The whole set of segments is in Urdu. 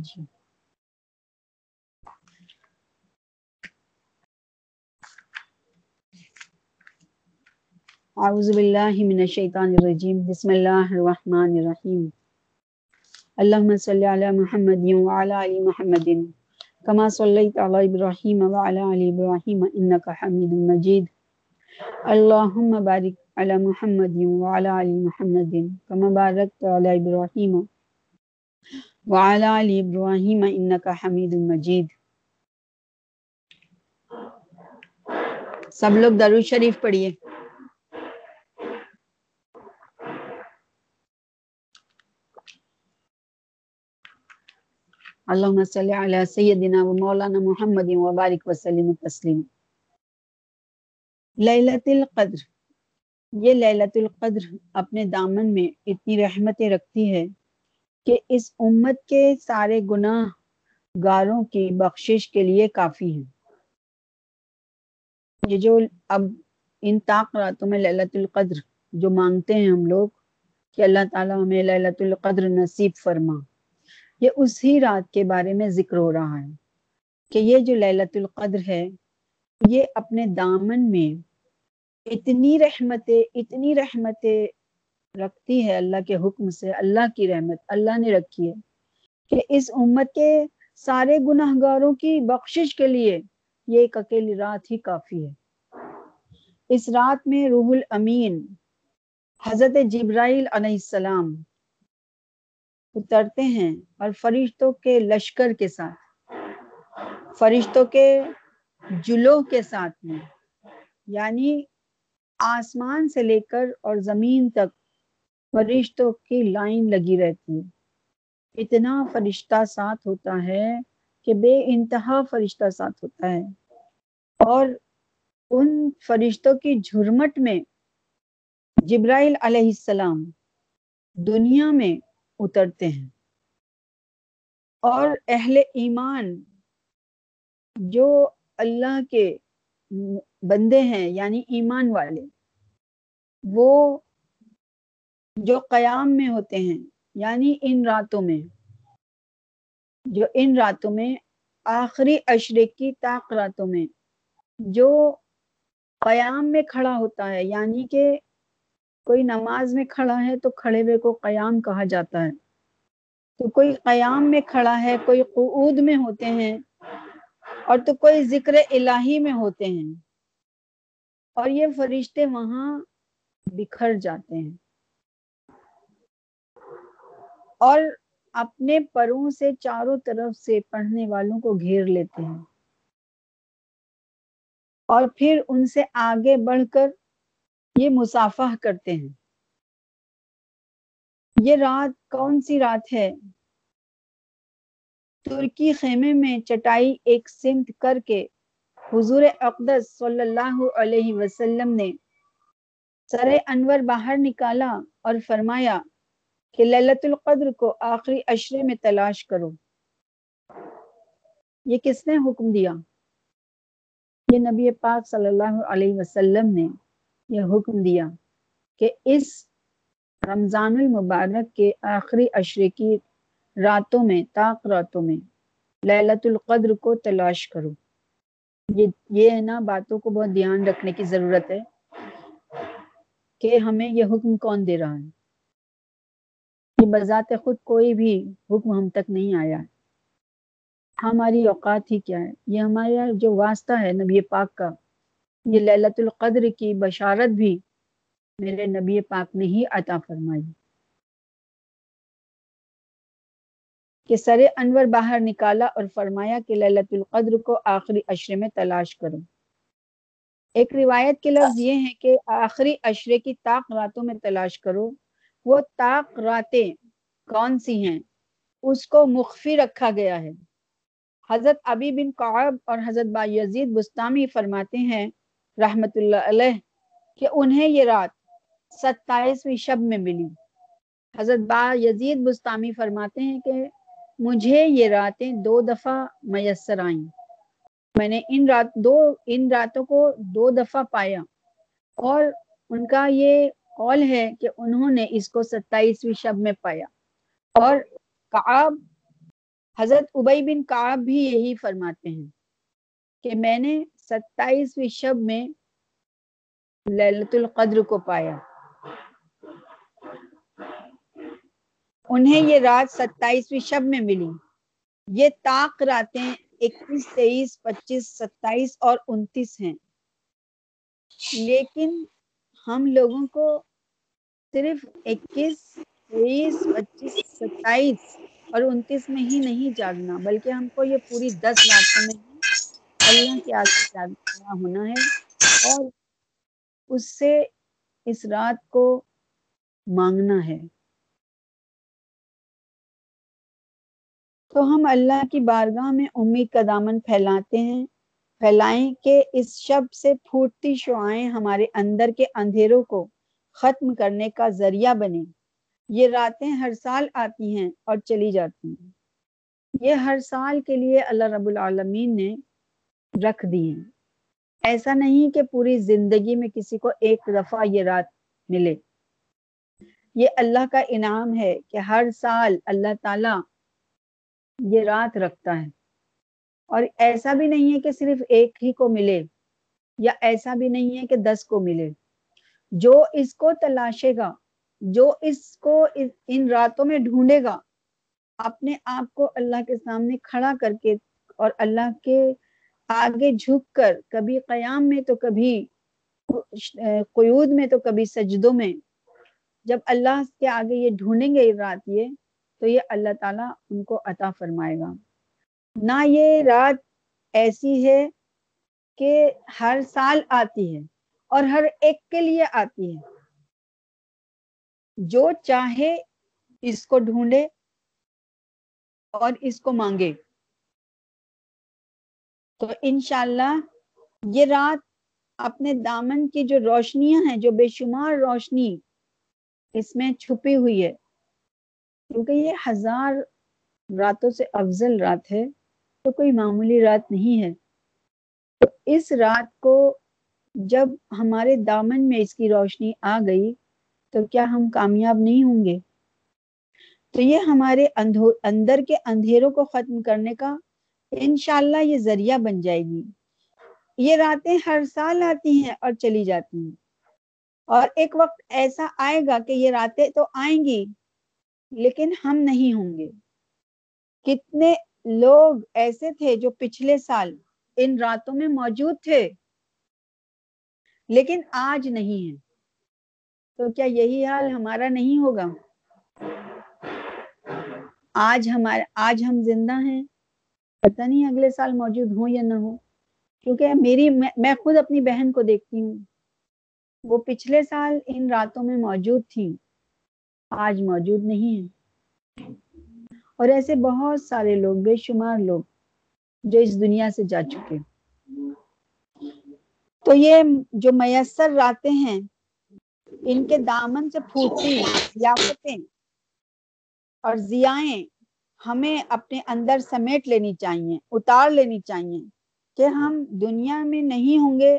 جی اعوذ باللہ من الشیطان الرجیم بسم اللہ الرحمن الرحیم اللہم صلی علی محمد وعلی علی محمد کما صلیت علی ابراہیم وعلی علی ابراہیم انکا حمید مجید اللہم بارک علی محمد وعلی علی محمد کما بارکت علی ابراہیم وعلی علی ابراہیم انکا حمید مجید سب لوگ درود شریف پڑھیے۔ اللہم صلی علی سیدنا و مولانا محمد و بارک وسلم تسلیم لیلت القدر۔ یہ لیلت القدر اپنے دامن میں اتنی رحمتیں رکھتی ہے کہ اس امت کے سارے گناہ گاروں کی بخشش کے لیے کافی ہے یہ جو اب ان طاق راتوں میں للت القدر جو مانگتے ہیں ہم لوگ کہ اللہ تعالیٰ ہمیں للت القدر نصیب فرما۔ یہ اسی رات کے بارے میں ذکر ہو رہا ہے کہ یہ جو للت القدر ہے، یہ اپنے دامن میں اتنی رحمتیں اتنی رحمتیں رکھتی ہے اللہ کے حکم سے، اللہ کی رحمت، اللہ نے رکھی ہے کہ اس امت کے سارے گناہ گاروں کی بخشش کے لیے یہ ایک اکیلی رات ہی کافی ہے۔ اس رات میں روح الامین، حضرت جبرائیل علیہ السلام اترتے ہیں اور فرشتوں کے لشکر کے ساتھ، فرشتوں کے جلو کے ساتھ میں یعنی آسمان سے لے کر اور زمین تک فرشتوں کی لائن لگی رہتی ہے۔ اتنا فرشتہ ساتھ ہوتا ہے کہ بے انتہا فرشتہ ساتھ ہوتا ہے۔ اور ان فرشتوں کی جھرمٹ میں جبرائیل علیہ السلام دنیا میں اترتے ہیں۔ اور اہل ایمان جو اللہ کے بندے ہیں یعنی ایمان والے، وہ جو قیام میں ہوتے ہیں یعنی ان راتوں میں۔ جو ان راتوں میں، آخری اشرے کی طاق راتوں میں۔ جو قیام میں کھڑا ہوتا ہے یعنی کہ کوئی نماز میں کھڑا ہے تو کھڑے ہوئے کو قیام کہا جاتا ہے۔ تو کوئی قیام میں کھڑا ہے، کوئی قعود میں ہوتے ہیں، اور تو کوئی ذکر الہی میں ہوتے ہیں۔ اور یہ فرشتے وہاں بکھر جاتے ہیں۔ اور اپنے پروں سے چاروں طرف سے پڑھنے والوں کو گھیر لیتے ہیں۔ اور پھر ان سے آگے بڑھ کر یہ مسافہ کرتے ہیں۔ یہ رات کون سی رات ہے؟ ترکی خیمے میں چٹائی ایک سمت کر کے حضور اقدس صلی اللہ علیہ وسلم نے سر انور باہر نکالا اور فرمایا کہ للت القدر کو آخری اشرے میں تلاش کرو۔ یہ کس نے حکم دیا؟ یہ نبی پاک صلی اللہ علیہ وسلم نے یہ حکم دیا کہ اس رمضان المبارک کے آخری اشرے کی راتوں میں، طاق راتوں میں للت القدر کو تلاش کرو۔ یہ یہ نا، باتوں کو بہت دھیان رکھنے کی ضرورت ہے کہ ہمیں یہ حکم کون دے رہا ہے۔ یہ بذات خود کوئی بھی حکم ہم تک نہیں آیا۔ ہے ہماری اوقات ہی کیا ہے؟ یہ ہمارا جو واسطہ ہے نبی پاک کا، یہ للت القدر کی بشارت بھی میرے نبی پاک نے ہی عطا فرمائی۔ کہ سر انور باہر نکالا اور فرمایا کہ للت القدر کو آخری اشرے میں تلاش کرو۔ ایک روایت کے لفظ یہ ہے کہ آخری اشرے کی طاق راتوں میں تلاش کرو۔ وہ طاق راتیں کون سی ہیں؟ اس کو مخفی رکھا گیا ہے۔ حضرت ابی بن قعب اور حضرت با یزید بستامی فرماتے ہیں رحمت اللہ علیہ کہ انہیں یہ رات ستائیسویں شب میں ملی۔ حضرت با یزید بستامی فرماتے ہیں کہ مجھے یہ راتیں دو دفعہ میسر آئیں۔ میں نے ان رات دو، ان راتوں کو دو دفعہ پایا اور ان کا یہ قول ہے کہ انہوں نے اس کو ستائیسویں شب میں پایا۔ اور کعب، حضرت ابئی بن کعب بھی یہی فرماتے ہیں کہ میں نے ستائیسویں شب میں للت القدر کو پایا۔ انہیں یہ رات ستائیسویں شب میں ملی۔ یہ طاق راتیں اکیس، تیئیس، پچیس، ستائیس اور انتیس ہیں۔ لیکن ہم لوگوں کو صرف اکیس تیئیس، پچیس، ستائیس اور انتیس میں ہی نہیں جاگنا، بلکہ ہم کو یہ پوری دس راتوں میں اللہ کے آگے جاگنا ہونا ہے اور اس سے اس رات کو مانگنا ہے۔ تو ہم اللہ کی بارگاہ میں امید کا دامن پھیلاتے ہیں، پھیلائیں کہ اس شب سے پھوٹتی شعائیں ہمارے اندر کے اندھیروں کو ختم کرنے کا ذریعہ بنے۔ یہ راتیں ہر سال آتی ہیں اور چلی جاتی ہیں۔ یہ ہر سال کے لیے اللہ رب العالمین نے رکھ دی ہیں۔ ایسا نہیں کہ پوری زندگی میں کسی کو ایک دفعہ یہ رات ملے۔ یہ اللہ کا انعام ہے کہ ہر سال اللہ تعالی یہ رات رکھتا ہے۔ اور ایسا بھی نہیں ہے کہ صرف ایک ہی کو ملے یا ایسا بھی نہیں ہے کہ دس کو ملے۔ جو اس کو تلاشے گا، جو اس کو ان راتوں میں ڈھونڈے گا، اپنے آپ کو اللہ کے سامنے کھڑا کر کے اور اللہ کے آگے جھک کر، کبھی قیام میں تو کبھی قیود میں تو کبھی سجدوں میں۔ جب اللہ کے آگے یہ ڈھونڈیں گے رات یہ، تو یہ اللہ تعالیٰ ان کو عطا فرمائے گا۔ نہ یہ رات ایسی ہے کہ ہر سال آتی ہے۔ اور ہر ایک کے لیے آتی ہے۔ جو چاہے اس کو ڈھونڈے اور اس کو مانگے۔ تو انشاءاللہ یہ رات اپنے دامن کی جو روشنیاں ہیں، جو بے شمار روشنی اس میں چھپی ہوئی ہے، کیونکہ یہ ہزار راتوں سے افضل رات ہے، تو کوئی معمولی رات نہیں ہے۔ تو اس رات کو جب ہمارے دامن میں اس کی روشنی آ گئی تو کیا ہم کامیاب نہیں ہوں گے؟ تو یہ ہمارے اندر کے اندھیروں کو ختم کرنے کا انشاءاللہ یہ ذریعہ بن جائے گی۔ یہ راتیں ہر سال آتی ہیں اور چلی جاتی ہیں۔ اور ایک وقت ایسا آئے گا کہ یہ راتیں تو آئیں گی، لیکن ہم نہیں ہوں گے۔ کتنے لوگ ایسے تھے جو پچھلے سال ان راتوں میں موجود تھے۔ لیکن آج نہیں ہے۔ تو کیا یہی حال ہمارا نہیں ہوگا؟ آج ہمارے آج ہم زندہ ہیں۔ پتہ نہیں اگلے سال موجود ہوں یا نہ ہو کیونکہ میری میں خود اپنی بہن کو دیکھتی ہوں۔ وہ پچھلے سال ان راتوں میں موجود تھی آج موجود نہیں ہے اور ایسے بہت سارے لوگ، بے شمار لوگ جو اس دنیا سے جا چکے۔ تو یہ جو میسر راتیں ہیں، ان کے دامن سے پھوٹتی ضیافتیں اور ضیائیں ہمیں اپنے اندر سمیٹ لینی چاہیے اتار لینی چاہیے کہ ہم دنیا میں نہیں ہوں گے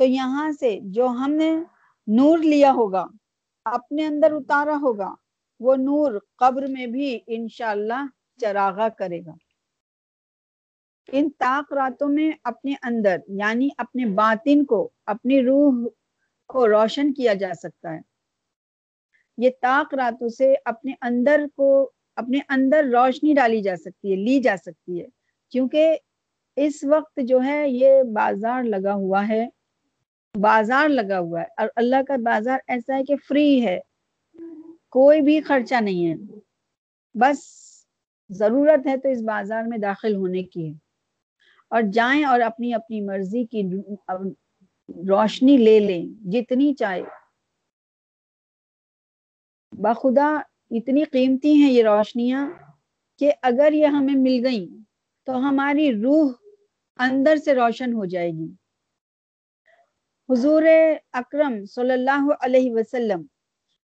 تو یہاں سے جو ہم نے نور لیا ہوگا، اپنے اندر اتارا ہوگا، وہ نور قبر میں بھی انشاءاللہ چراغا کرے گا۔ ان طاق راتوں میں اپنے اندر یعنی اپنے باطن کو، اپنی روح کو روشن کیا جا سکتا ہے۔ یہ طاق راتوں سے اپنے اندر کو، اپنے اندر روشنی ڈالی جا سکتی ہے، لی جا سکتی ہے۔ کیونکہ اس وقت جو ہے، یہ بازار لگا ہوا ہے۔ بازار لگا ہوا ہے۔ اور اللہ کا بازار ایسا ہے کہ فری ہے۔ کوئی بھی خرچہ نہیں ہے۔ بس ضرورت ہے تو اس بازار میں داخل ہونے کی۔ ہے اور جائیں اور اپنی اپنی مرضی کی روشنی لے لیں، جتنی چاہے۔ بخدا اتنی قیمتی ہیں یہ روشنیاں کہ اگر یہ ہمیں مل گئیں تو ہماری روح اندر سے روشن ہو جائے گی۔ حضور اکرم صلی اللہ علیہ وسلم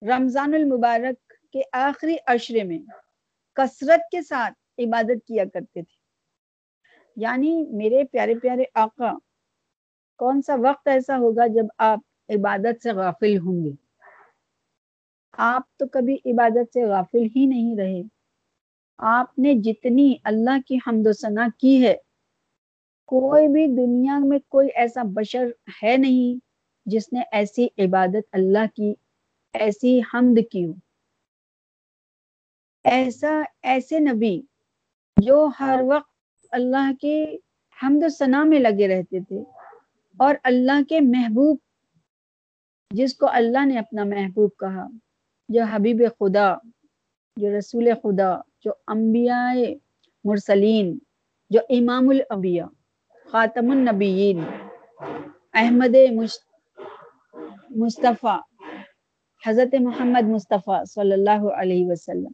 رمضان المبارک کے آخری عشرے میں کثرت کے ساتھ عبادت کیا کرتے تھے۔ یعنی میرے پیارے پیارے آقا، کون سا وقت ایسا ہوگا جب آپ عبادت سے غافل ہوں گے؟ آپ تو کبھی عبادت سے غافل ہی نہیں رہے۔ آپ نے جتنی اللہ کی حمد و ثنا کی ہے، کوئی بھی دنیا میں کوئی ایسا بشر ہے نہیں جس نے ایسی عبادت اللہ کی، ایسی حمد کی ہو ایسا، ایسے نبی جو ہر وقت اللہ کے حمد و ثنا میں لگے رہتے تھے اور اللہ کے محبوب، جس کو اللہ نے اپنا محبوب کہا، جو حبیب خدا، جو رسول خدا، جو انبیاء مرسلین، جو امام الانبیاء، خاتم النبیین، احمد مصطفیٰ، حضرت محمد مصطفیٰ صلی اللہ علیہ وسلم۔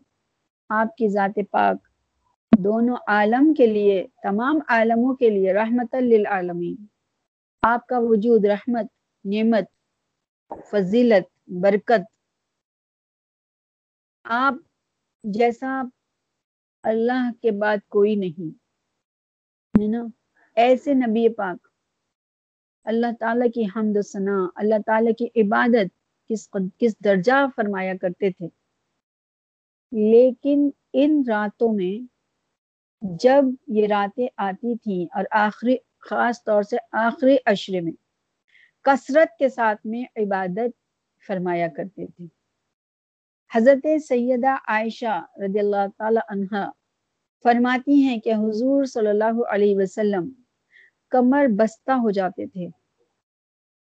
آپ کی ذات پاک دونوں عالم کے لیے، تمام عالموں کے لیے رحمت للعالمین۔ آپ کا وجود رحمت، نعمت، فضیلت، برکت۔ آپ جیسا اللہ کے بعد کوئی نہیں، ہے نا؟ ایسے نبی پاک، اللہ تعالیٰ کی حمد و ثنا، اللہ تعالیٰ کی عبادت کس کس درجہ فرمایا کرتے تھے۔ لیکن ان راتوں میں جب یہ راتیں آتی تھیں اور آخری، خاص طور سے آخری عشرے میں، کثرت کے ساتھ میں عبادت فرمایا کرتے تھے۔ حضرت سیدہ عائشہ رضی اللہ تعالی عنہ فرماتی ہیں کہ حضور صلی اللہ علیہ وسلم کمر بستہ ہو جاتے تھے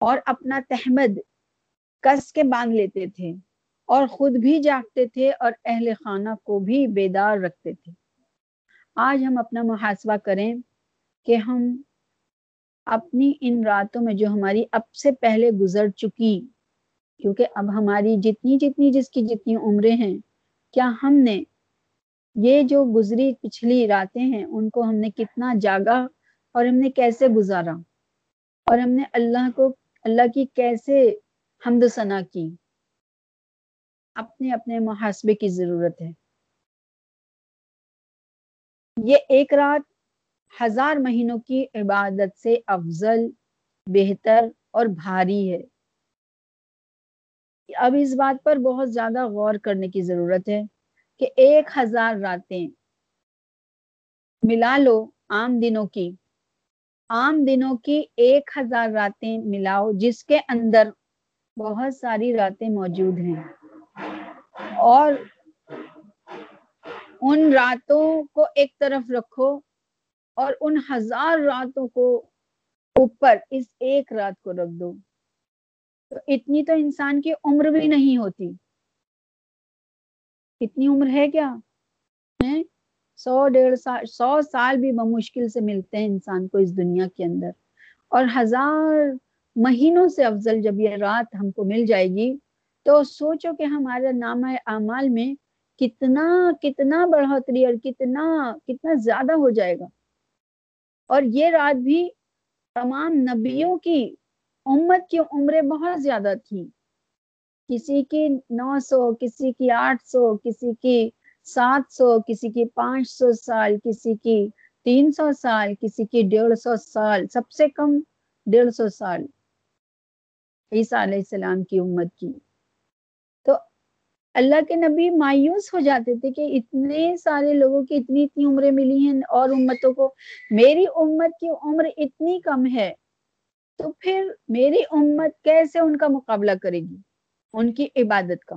اور اپنا تحمد کس کے باندھ لیتے تھے اور خود بھی جاگتے تھے اور اہل خانہ کو بھی بیدار رکھتے تھے۔ آج ہم اپنا محاسبہ کریں کہ ہم اپنی ان راتوں میں جو ہماری اب سے پہلے گزر چکی، کیونکہ اب ہماری جتنی جتنی جس کی جتنی عمریں ہیں، کیا ہم نے یہ جو گزری پچھلی راتیں ہیں، ان کو ہم نے کتنا جاگا اور ہم نے کیسے گزارا؟ اور ہم نے اللہ کو، اللہ کی کیسے حمد ثنا کی؟ اپنے اپنے محاسبے کی ضرورت ہے۔ یہ ایک رات ہزار مہینوں کی عبادت سے افضل، بہتر اور بھاری ہے۔ اب اس بات پر بہت زیادہ غور کرنے کی ضرورت ہے کہ ایک ہزار راتیں ملا لو عام دنوں کی۔ عام دنوں کی ایک ہزار راتیں ملاؤ جس کے اندر بہت ساری راتیں موجود ہیں۔ اور ان راتوں کو ایک طرف رکھو اور ان ہزار راتوں کو اوپر اس ایک رات کو رکھ دو۔ تو اتنی تو انسان کی عمر بھی نہیں ہوتی۔ اتنی عمر ہے کیا؟ سو ڈیڑھ سال سو سال بھی بمشکل سے ملتے ہیں انسان کو اس دنیا کے اندر۔ اور ہزار مہینوں سے افضل جب یہ رات ہم کو مل جائے گی تو سوچو کہ ہمارا نام اعمال میں کتنا کتنا بڑھوتری اور کتنا کتنا زیادہ ہو جائے گا۔ اور یہ رات بھی تمام نبیوں کی امت کی عمریں بہت زیادہ تھی کسی کی نو سو، کسی کی آٹھ سو، کسی کی سات سو، کسی کی پانچ سو سال، کسی کی تین سو سال، کسی کی ڈیڑھ سو سال، سب سے کم ڈیڑھ سو سال عیسیٰ علیہ السلام کی امت کی۔ اللہ کے نبی مایوس ہو جاتے تھے کہ اتنے سارے لوگوں کی اتنی اتنی عمریں ملی ہیں اور امتوں کو، میری امت کی عمر اتنی کم ہے، تو پھر میری امت کیسے ان کا مقابلہ کرے گی؟ ان کی عبادت کا۔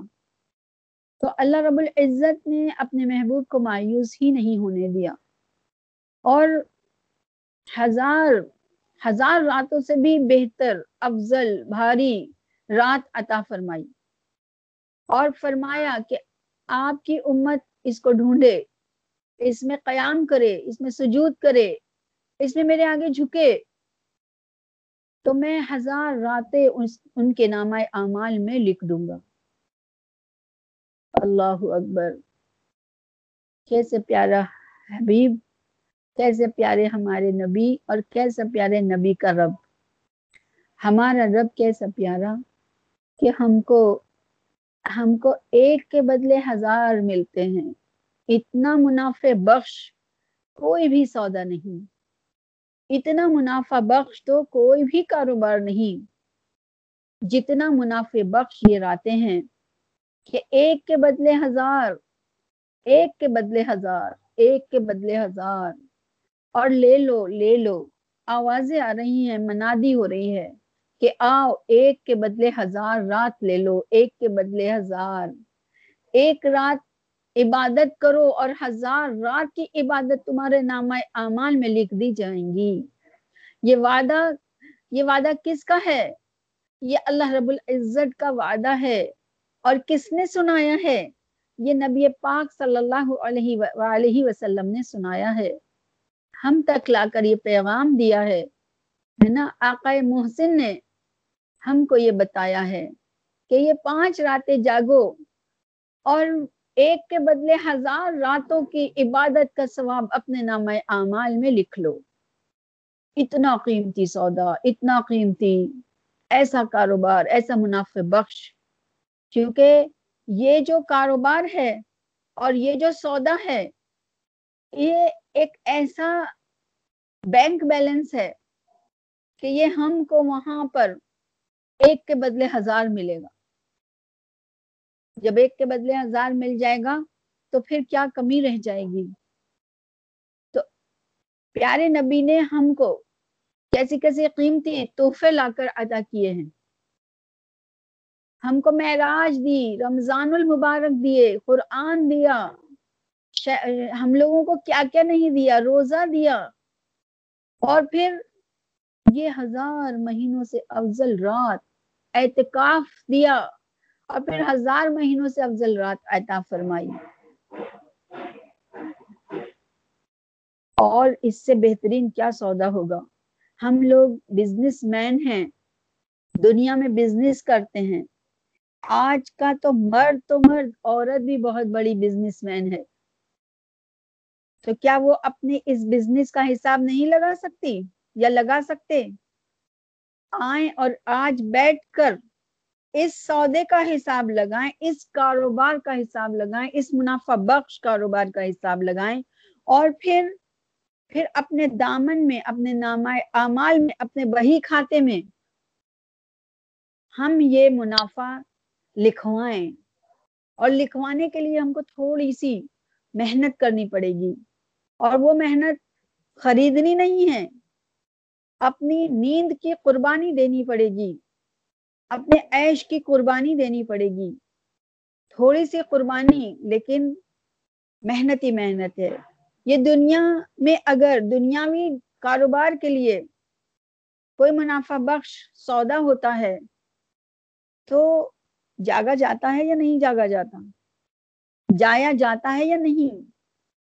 تو اللہ رب العزت نے اپنے محبوب کو مایوس ہی نہیں ہونے دیا۔ اور ہزار ہزار راتوں سے بھی بہتر، افضل، بھاری رات عطا فرمائی۔ اور فرمایا کہ آپ کی امت اس کو ڈھونڈے، اس میں قیام کرے، اس میں سجود کرے، اس میں میرے آگے جھکے۔ تو میں ہزار راتیں ان کے نام اعمال میں لکھ دوں گا۔ اللہ اکبر۔ کیسے پیارا حبیب، کیسے پیارے ہمارے نبی اور کیسے پیارے نبی کا رب۔ ہمارا رب کیسا پیارا کہ ہم کو ہم کو ایک کے بدلے ہزار ملتے ہیں۔ اتنا منافع بخش کوئی بھی سودا نہیں۔ اتنا منافع بخش تو کوئی بھی کاروبار نہیں۔ جتنا منافع بخش یہ راتے ہیں کہ ایک کے بدلے ہزار، ایک کے بدلے ہزار، ایک کے بدلے ہزار۔ اور لے لو لے لو۔ آوازیں آ رہی ہیں، منادی ہو رہی ہے۔ کہ آؤ، ایک کے بدلے ہزار رات لے لو، ایک کے بدلے ہزار۔ ایک رات عبادت کرو اور ہزار رات کی عبادت تمہارے نام اعمال میں لکھ دی جائیں گی۔ یہ وعدہ یہ وعدہ کس کا ہے؟ یہ اللہ رب العزت کا وعدہ ہے۔ اور کس نے سنایا ہے؟ یہ نبی پاک صلی اللہ علیہ وآلہ وسلم نے سنایا ہے۔ ہم تک لا کر یہ پیغام دیا ہے نا؟ آقا محسن نے ہم کو یہ بتایا ہے کہ یہ پانچ راتیں جاگو اور ایک کے بدلے ہزار راتوں کی عبادت کا ثواب اپنے نام اعمال میں لکھ لو۔ اتنا قیمتی سودا، اتنا قیمتی ایسا کاروبار، ایسا منافع بخش۔ کیونکہ یہ جو کاروبار ہے اور یہ جو سودا ہے، یہ ایک ایسا بینک بیلنس ہے کہ یہ ہم کو وہاں پر ایک کے بدلے ہزار ملے گا۔ جب ایک کے بدلے ہزار مل جائے گا تو پھر کیا کمی رہ جائے گی؟ تو پیارے نبی نے ہم کو کیسی کیسی قیمتی تحفے لا کر ادا کیے ہیں۔ ہم کو معراج دی، رمضان المبارک دیے، قرآن دیا ہم لوگوں کو کیا کیا نہیں دیا، روزہ دیا۔ اور پھر یہ ہزار مہینوں سے افضل رات اعتکاف دیا اور پھر ہزار مہینوں سے افضل رات عطا فرمائی۔ اور اس سے بہترین کیا سودا ہوگا؟ ہم لوگ بزنس مین ہیں، دنیا میں بزنس کرتے ہیں۔ آج کا تو مرد تو مرد، عورت بھی بہت بڑی بزنس مین ہے۔ تو کیا وہ اپنے اس بزنس کا حساب نہیں لگا سکتی یا لگا سکتے؟ آئیں اور آج بیٹھ کر اس سودے کا حساب لگائیں، اس کاروبار کا حساب لگائیں، اس منافع بخش کاروبار کا حساب لگائیں اور پھر پھر اپنے دامن میں، اپنے نام اعمال میں، اپنے بہی کھاتے میں ہم یہ منافع لکھوائیں اور لکھوانے کے لیے ہم کو تھوڑی سی محنت کرنی پڑے گی اور وہ محنت خریدنی نہیں ہے۔ اپنی نیند کی قربانی دینی پڑے گی۔ اپنے عیش کی قربانی دینی پڑے گی۔ تھوڑی سی قربانی، لیکن محنت ہی محنت ہے۔ یہ دنیا میں اگر دنیاوی کاروبار کے لیے کوئی منافع بخش سودا ہوتا ہے، تو جاگا جاتا ہے یا نہیں جاگا جاتا؟ جایا جاتا ہے یا نہیں؟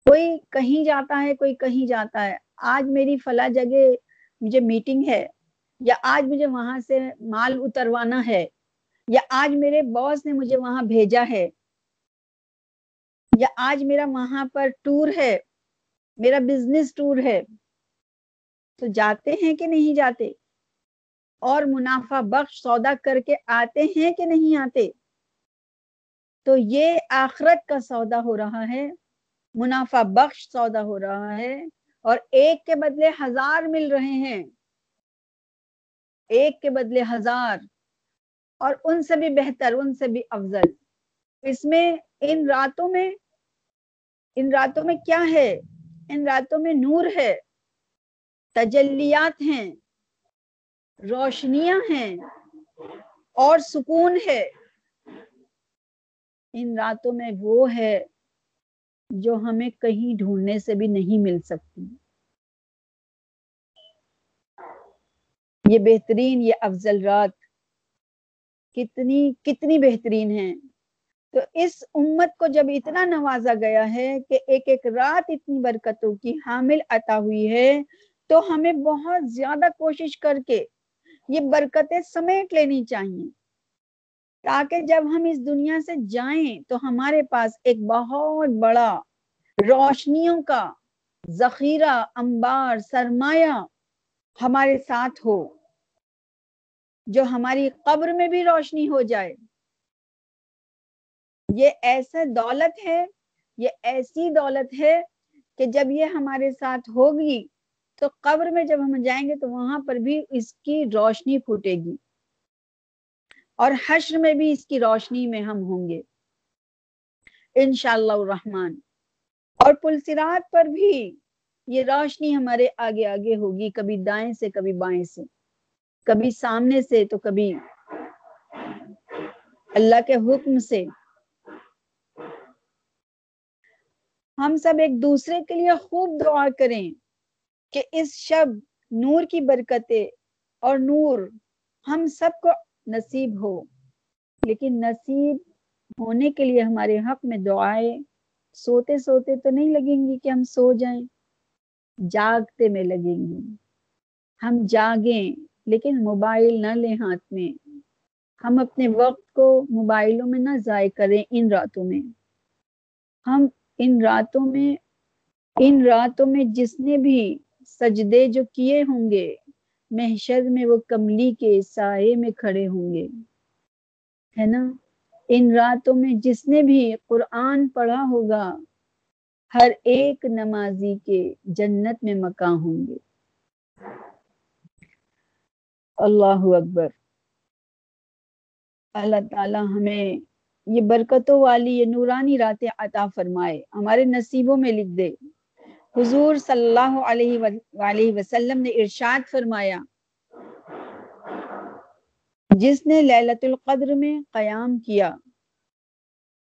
کوئی کہیں جاتا ہے، کوئی کہیں جاتا ہے۔ آج میری فلاں جگہ مجھے میٹنگ ہے، یا آج مجھے وہاں سے مال اتروانا ہے، یا آج میرے باس نے مجھے وہاں بھیجا ہے، یا آج میرا وہاں پر ٹور ہے، میرا بزنس ٹور ہے۔ تو جاتے ہیں کہ نہیں جاتے؟ اور منافع بخش، سودا کر کے آتے ہیں کہ نہیں آتے؟ تو یہ آخرت کا سودا ہو رہا ہے، منافع بخش سودا ہو رہا ہے۔ اور ایک کے بدلے ہزار مل رہے ہیں۔ ایک کے بدلے ہزار۔ اور ان سے بھی بہتر، ان سے بھی افضل۔ اس میں ان راتوں میں، ان راتوں میں کیا ہے؟ ان راتوں میں نور ہے۔ تجلیات ہیں۔ روشنیاں ہیں۔ اور سکون ہے۔ ان راتوں میں وہ ہے۔ جو ہمیں کہیں ڈھونڈنے سے بھی نہیں مل سکتی۔ یہ بہترین، یہ افضل رات۔ کتنی کتنی بہترین ہے تو اس امت کو جب اتنا نوازا گیا ہے کہ ایک ایک رات اتنی برکتوں کی حامل عطا ہوئی ہے، تو ہمیں بہت زیادہ کوشش کر کے یہ برکتیں سمیٹ لینی چاہیے۔ تاکہ جب ہم اس دنیا سے جائیں تو ہمارے پاس ایک بہت بڑا روشنیوں کا ذخیرہ، انبار، سرمایہ ہمارے ساتھ ہو، جو ہماری قبر میں بھی روشنی ہو جائے۔ یہ ایسا دولت ہے، یہ ایسی دولت ہے کہ جب یہ ہمارے ساتھ ہوگی تو قبر میں جب ہم جائیں گے تو وہاں پر بھی اس کی روشنی پھوٹے گی۔ اور حشر میں بھی اس کی روشنی میں ہم ہوں گے۔ انشاءاللہ الرحمن۔ اور پلسرات پر بھی یہ روشنی ہمارے آگے آگے ہوگی، کبھی دائیں سے، کبھی بائیں سے۔ کبھی سامنے سے تو کبھی اللہ کے حکم سے۔ ہم سب ایک دوسرے کے لیے خوب دعا کریں کہ اس شب نور کی برکتیں اور نور ہم سب کو نصیب ہو۔ لیکن نصیب ہونے کے لیے ہمارے حق میں دعائیں سوتے سوتے تو نہیں لگیں گی کہ ہم سو جائیں، جاگتے میں لگیں گی۔ ہم جاگیں لیکن موبائل نہ لیں ہاتھ میں۔ ہم اپنے وقت کو موبائلوں میں نہ ضائع کریں ان راتوں میں۔ ہم ان راتوں میں، ان راتوں میں جس نے بھی سجدے جو کیے ہوں گے محشر میں وہ کملی کے سائے میں کھڑے ہوں گے۔ ہے نا؟ ان راتوں میں جس نے بھی قرآن پڑھا ہوگا، ہر ایک نمازی کے جنت میں مکان ہوں گے۔ اللہ اکبر۔ اللہ تعالی ہمیں یہ برکتوں والی یہ نورانی راتیں عطا فرمائے، ہمارے نصیبوں میں لکھ دے۔ حضور صلی اللہ علیہ وآلہ وسلم نے ارشاد فرمایا، جس نے للت القدر میں قیام کیا،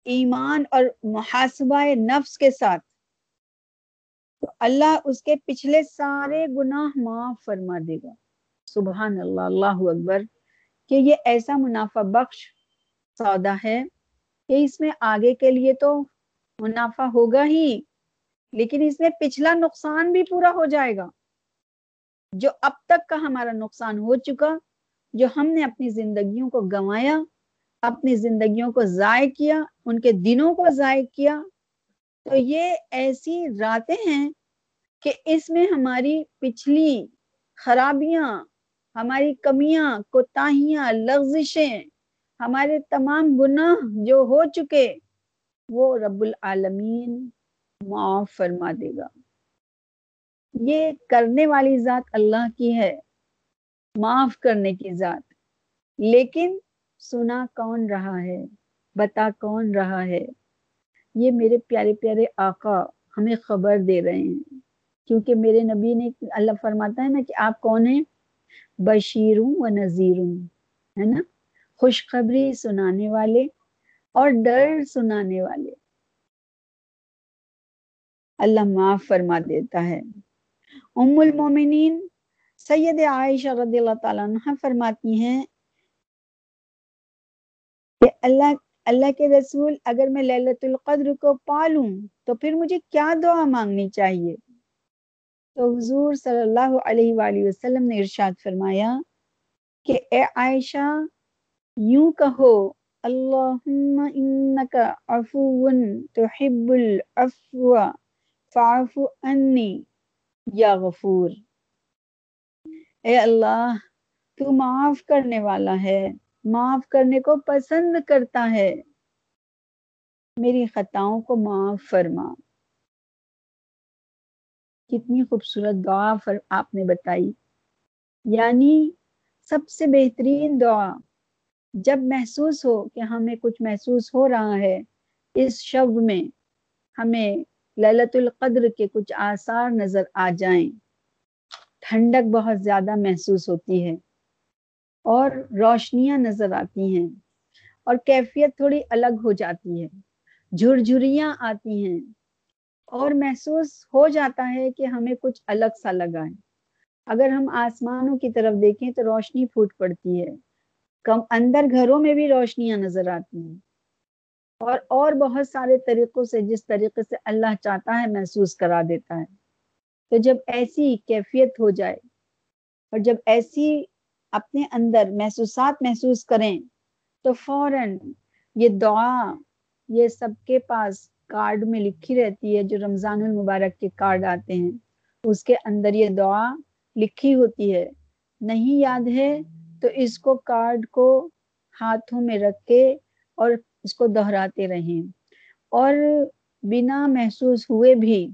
ایمان اور محاسبہ نفس کے ساتھ، تو اللہ اس کے پچھلے سارے گناہ معاف فرما دے گا۔ سبحان اللہ اللہ اکبر، کہ یہ ایسا منافع بخش سودا ہے کہ اس میں آگے کے لیے تو منافع ہوگا ہی۔ لیکن اس میں پچھلا نقصان بھی پورا ہو جائے گا۔ جو اب تک کا ہمارا نقصان ہو چکا، جو ہم نے اپنی زندگیوں کو گنوایا، اپنی زندگیوں کو ضائع کیا، ان کے دنوں کو ضائع کیا، تو یہ ایسی راتیں ہیں کہ اس میں ہماری پچھلی خرابیاں، ہماری کمیاں، کوتاہیاں، لغزشیں، ہمارے تمام گناہ جو ہو چکے، وہ رب العالمین معاف فرما دے گا۔ یہ کرنے والی ذات اللہ کی ہے، معاف کرنے کی ذات۔ لیکن سنا کون رہا ہے، بتا کون رہا ہے؟ یہ میرے پیارے پیارے آقا ہمیں خبر دے رہے ہیں۔ کیونکہ میرے نبی نے اللہ فرماتا ہے نا کہ آپ کون ہیں؟ بشیروں و نذیروں، ہے نا؟ خوشخبری سنانے والے اور ڈر سنانے والے۔ اللہ معاف فرما دیتا ہے۔ ام المومنین، سید عائشہ رضی اللہ تعالیٰ عنہ فرماتی ہیں کہ اللہ اللہ کے رسول، اگر میں للت القدر کو پالوں تو پھر مجھے کیا دعا مانگنی چاہیے؟ تو حضور صلی اللہ علیہ وآلہ وسلم نے ارشاد فرمایا کہ اے عائشہ، یوں کہو، اللہم انکا عفو تحب العفو فعف انی یا غفور۔ اے اللہ، تو معاف کرنے والا ہے، معاف کرنے کو پسند کرتا ہے۔ میری خطاؤں کو معاف فرما۔ کتنی خوبصورت دعا آپ نے بتائی۔ یعنی سب سے بہترین دعا، جب محسوس ہو کہ ہمیں کچھ محسوس ہو رہا ہے، اس شب میں ہمیں للت القدر کے کچھ آثار نظر آ جائیں۔ ٹھنڈک بہت زیادہ محسوس ہوتی ہے اور روشنیاں نظر آتی ہیں اور کیفیت تھوڑی الگ ہو جاتی ہے۔ جھرجھریاں آتی ہیں اور محسوس ہو جاتا ہے کہ ہمیں کچھ الگ سا لگا ہے۔ اگر ہم آسمانوں کی طرف دیکھیں تو روشنی پھوٹ پڑتی ہے۔ کم اندر گھروں میں بھی روشنیاں نظر آتی ہیں۔ اور اور بہت سارے طریقوں سے جس طریقے سے اللہ چاہتا ہے محسوس کرا دیتا ہے۔ تو جب ایسی کیفیت ہو جائے اور جب ایسی اپنے اندر محسوسات محسوس کریں تو فوراً یہ دعا، یہ سب کے پاس کارڈ میں لکھی رہتی ہے جو رمضان المبارک کے کارڈ آتے ہیں۔ اس کے اندر یہ دعا لکھی ہوتی ہے، نہیں یاد ہے تو اس کو کارڈ کو ہاتھوں میں رکھ کے اور اس کو دہراتے رہیں اور بنا محسوس ہوئے بھی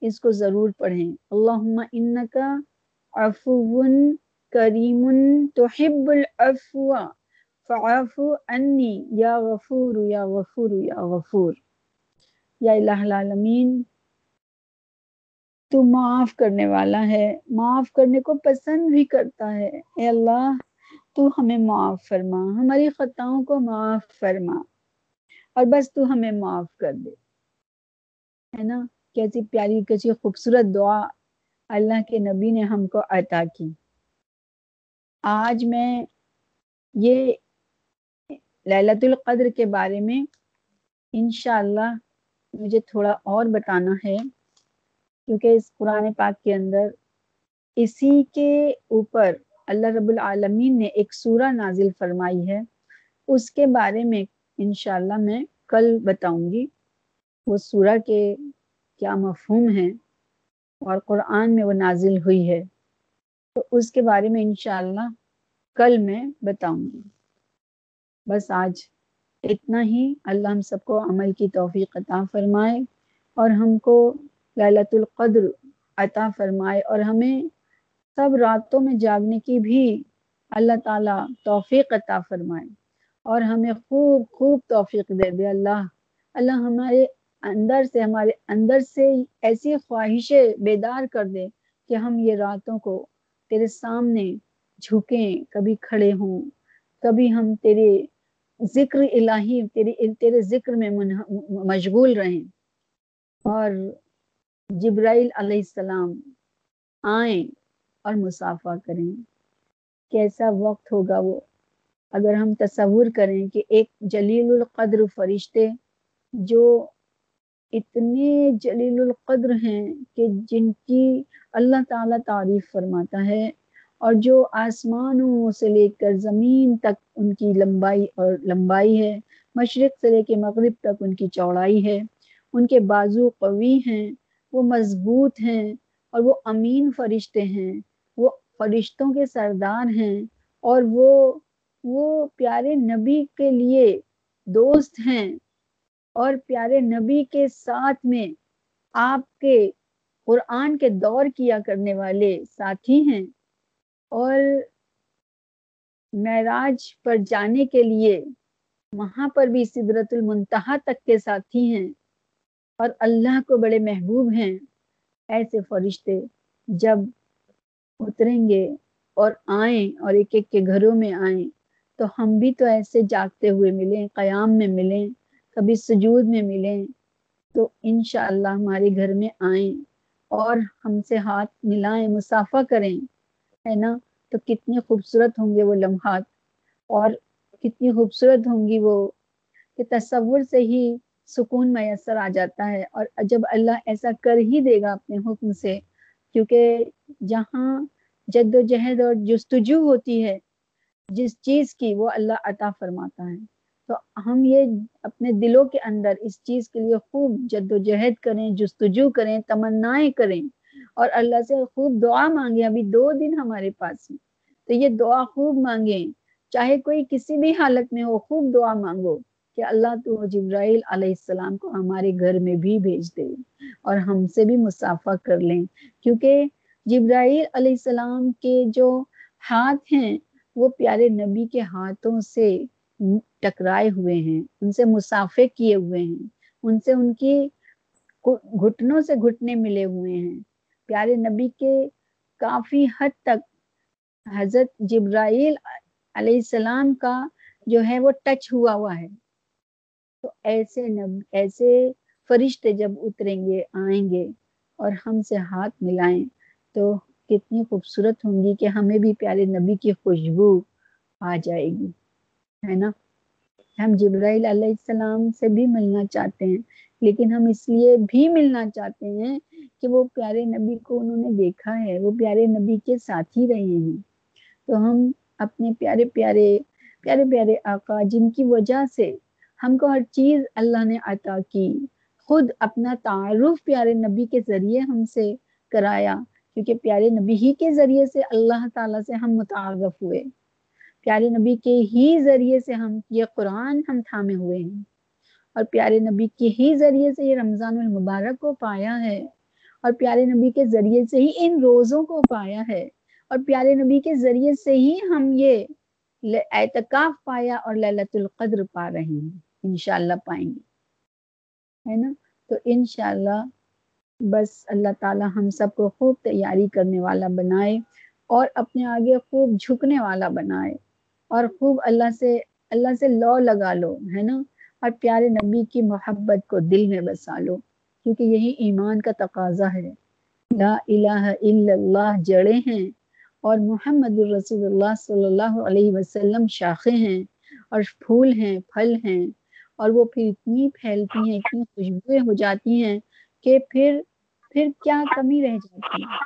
اس کو ضرور پڑھیں۔ اللہم انکا عفو کریم تحب العفو فعفو انی یا غفور یا غفور یا غفور۔ یا الہ العالمین، تو معاف کرنے والا ہے، معاف کرنے کو پسند بھی کرتا ہے۔ اے اللہ، تو ہمیں معاف فرما، ہماری خطاؤں کو معاف فرما۔ اور بس تو ہمیں معاف کر دے۔ ہے نا؟ کیسی پیاری، کیسی خوبصورت دعا اللہ کے نبی نے ہم کو عطا کی۔ آج میں یہ للت القدر کے بارے میں انشاءاللہ مجھے تھوڑا اور بتانا ہے، کیونکہ اس قرآن پاک کے اندر اسی کے اوپر اللہ رب العالمین نے ایک سورہ نازل فرمائی ہے۔ اس کے بارے میں انشاءاللہ میں کل بتاؤں گی وہ سورہ کے کیا مفہوم ہیں اور قرآن میں وہ نازل ہوئی ہے۔ تو اس کے بارے میں انشاءاللہ کل میں بتاؤں گی۔ بس آج اتنا ہی۔ اللہ ہم سب کو عمل کی توفیق عطا فرمائے اور ہم کو للت القدر عطا فرمائے اور ہمیں سب راتوں میں جاگنے کی بھی اللہ تعالیٰ توفیق عطا فرمائے۔ اور ہمیں خوب خوب توفیق دے دے اللہ۔ اللہ ہمارے اندر سے، ہمارے اندر سے ایسی خواہشیں بیدار کر دے کہ ہم یہ راتوں کو تیرے سامنے جھکیں، کبھی کھڑے ہوں، کبھی ہم تیرے ذکر الہی، تیرے تیرے ذکر میں مشغول رہیں۔ اور جبرائیل علیہ السلام آئیں اور مسافہ کریں۔ کیسا وقت ہوگا وہ؟ اگر ہم تصور کریں کہ ایک جلیل القدر فرشتے جو اتنے جلیل القدر ہیں کہ جن کی اللہ تعالیٰ تعریف فرماتا ہے اور جو آسمانوں سے لے کر زمین تک ان کی لمبائی اور لمبائی ہے، مشرق سے لے کے مغرب تک ان کی چوڑائی ہے، ان کے بازو قوی ہیں، وہ مضبوط ہیں اور وہ امین فرشتے ہیں، وہ فرشتوں کے سردار ہیں اور وہ وہ پیارے نبی کے لیے دوست ہیں اور پیارے نبی کے ساتھ میں آپ کے قرآن کے دور کیا کرنے والے ساتھی ہیں اور معراج پر جانے کے لیے وہاں پر بھی سدرت المنتہا تک کے ساتھی ہیں اور اللہ کو بڑے محبوب ہیں۔ ایسے فرشتے جب اتریں گے اور آئیں اور ایک ایک کے گھروں میں آئیں تو ہم بھی تو ایسے جاگتے ہوئے ملیں، قیام میں ملیں، کبھی سجود میں ملیں۔ تو انشاءاللہ ہمارے گھر میں آئیں اور ہم سے ہاتھ ملائیں، مسافہ کریں، ہے نا؟ تو کتنی خوبصورت ہوں گے وہ لمحات۔ اور کتنی خوبصورت ہوں گی وہ کہ تصور سے ہی سکون میسر آ جاتا ہے۔ اور جب اللہ ایسا کر ہی دے گا اپنے حکم سے، کیونکہ جہاں جد و جہد اور جستجو ہوتی ہے جس چیز کی وہ اللہ عطا فرماتا ہے۔ تو ہم یہ اپنے دلوں کے اندر اس چیز کے لیے خوب جد و جہد کریں، جستجو کریں، تمنائیں کریں۔ اور اللہ سے خوب دعا مانگیں۔ ابھی دو دن ہمارے پاس تو یہ دعا خوب مانگیں۔ چاہے کوئی کسی بھی حالت میں ہو، خوب دعا مانگو کہ اللہ تو جبرائیل علیہ السلام کو ہمارے گھر میں بھی بھیج دے اور ہم سے بھی مسافہ کر لیں۔ کیونکہ جبرائیل علیہ السلام کے جو ہاتھ ہیں وہ پیارے نبی کے ہاتھوں سے ٹکرائے ہوئے ہیں، ان سے مسافے کیے ہوئے ہیں، ان سے ان کی گھٹنوں سے گھٹنے ملے ہوئے ہیں۔ پیارے نبی کے کافی حد تک حضرت جبرائیل علیہ السلام کا جو ہے وہ ٹچ ہوا ہوا ہے۔ تو ایسے نب، ایسے فرشتے جب اتریں گے، آئیں گے اور ہم سے ہاتھ ملائیں تو کتنی خوبصورت ہوں گی کہ ہمیں بھی پیارے نبی کی خوشبو آ جائے گی، ہے نا؟ ہم جبرائیل علیہ السلام سے بھی ملنا چاہتے ہیں، لیکن ہم اس لیے بھی ملنا چاہتے ہیں کہ وہ پیارے نبی کو انہوں نے دیکھا ہے، وہ پیارے نبی کے ساتھ ہی رہے ہیں۔ تو ہم اپنے پیارے پیارے پیارے پیارے آقا، جن کی وجہ سے ہم کو ہر چیز اللہ نے عطا کی، خود اپنا تعارف پیارے نبی کے ذریعے ہم سے کرایا۔ کیونکہ پیارے نبی ہی کے ذریعے سے اللہ تعالیٰ سے ہم متعارف ہوئے۔ پیارے نبی کے ہی ذریعے سے ہم، یہ قرآن ہم تھامے ہوئے ہیں۔ اور پیارے نبی کے ہی ذریعے سے یہ رمضان المبارک کو پایا ہے۔ اور پیارے نبی کے ذریعے سے ہی ان روزوں کو پایا ہے۔ اور پیارے نبی کے ذریعے سے ہی ہم یہ اعتکاف پایا اور للت القدر پا رہے ہیں۔ انشاءاللہ پائیں گے۔ ہے نا؟ تو انشاءاللہ بس اللہ تعالی ہم سب کو خوب تیاری کرنے والا بنائے اور اپنے آگے خوب جھکنے والا بنائے اور خوب اللہ سے اللہ سے لو لگا لو، ہے نا؟ اور پیارے نبی کی محبت کو دل میں بسا لو، کیونکہ یہی ایمان کا تقاضا ہے۔ لا الہ الا اللہ جڑے ہیں اور محمد الرسول اللہ صلی اللہ علیہ وسلم شاخیں ہیں اور پھول ہیں، پھل ہیں اور وہ پھر اتنی پھیلتی ہیں، اتنی خوشبوئیں ہو جاتی ہیں کہ پھر پھر کیا کمی رہ جاتی ہے؟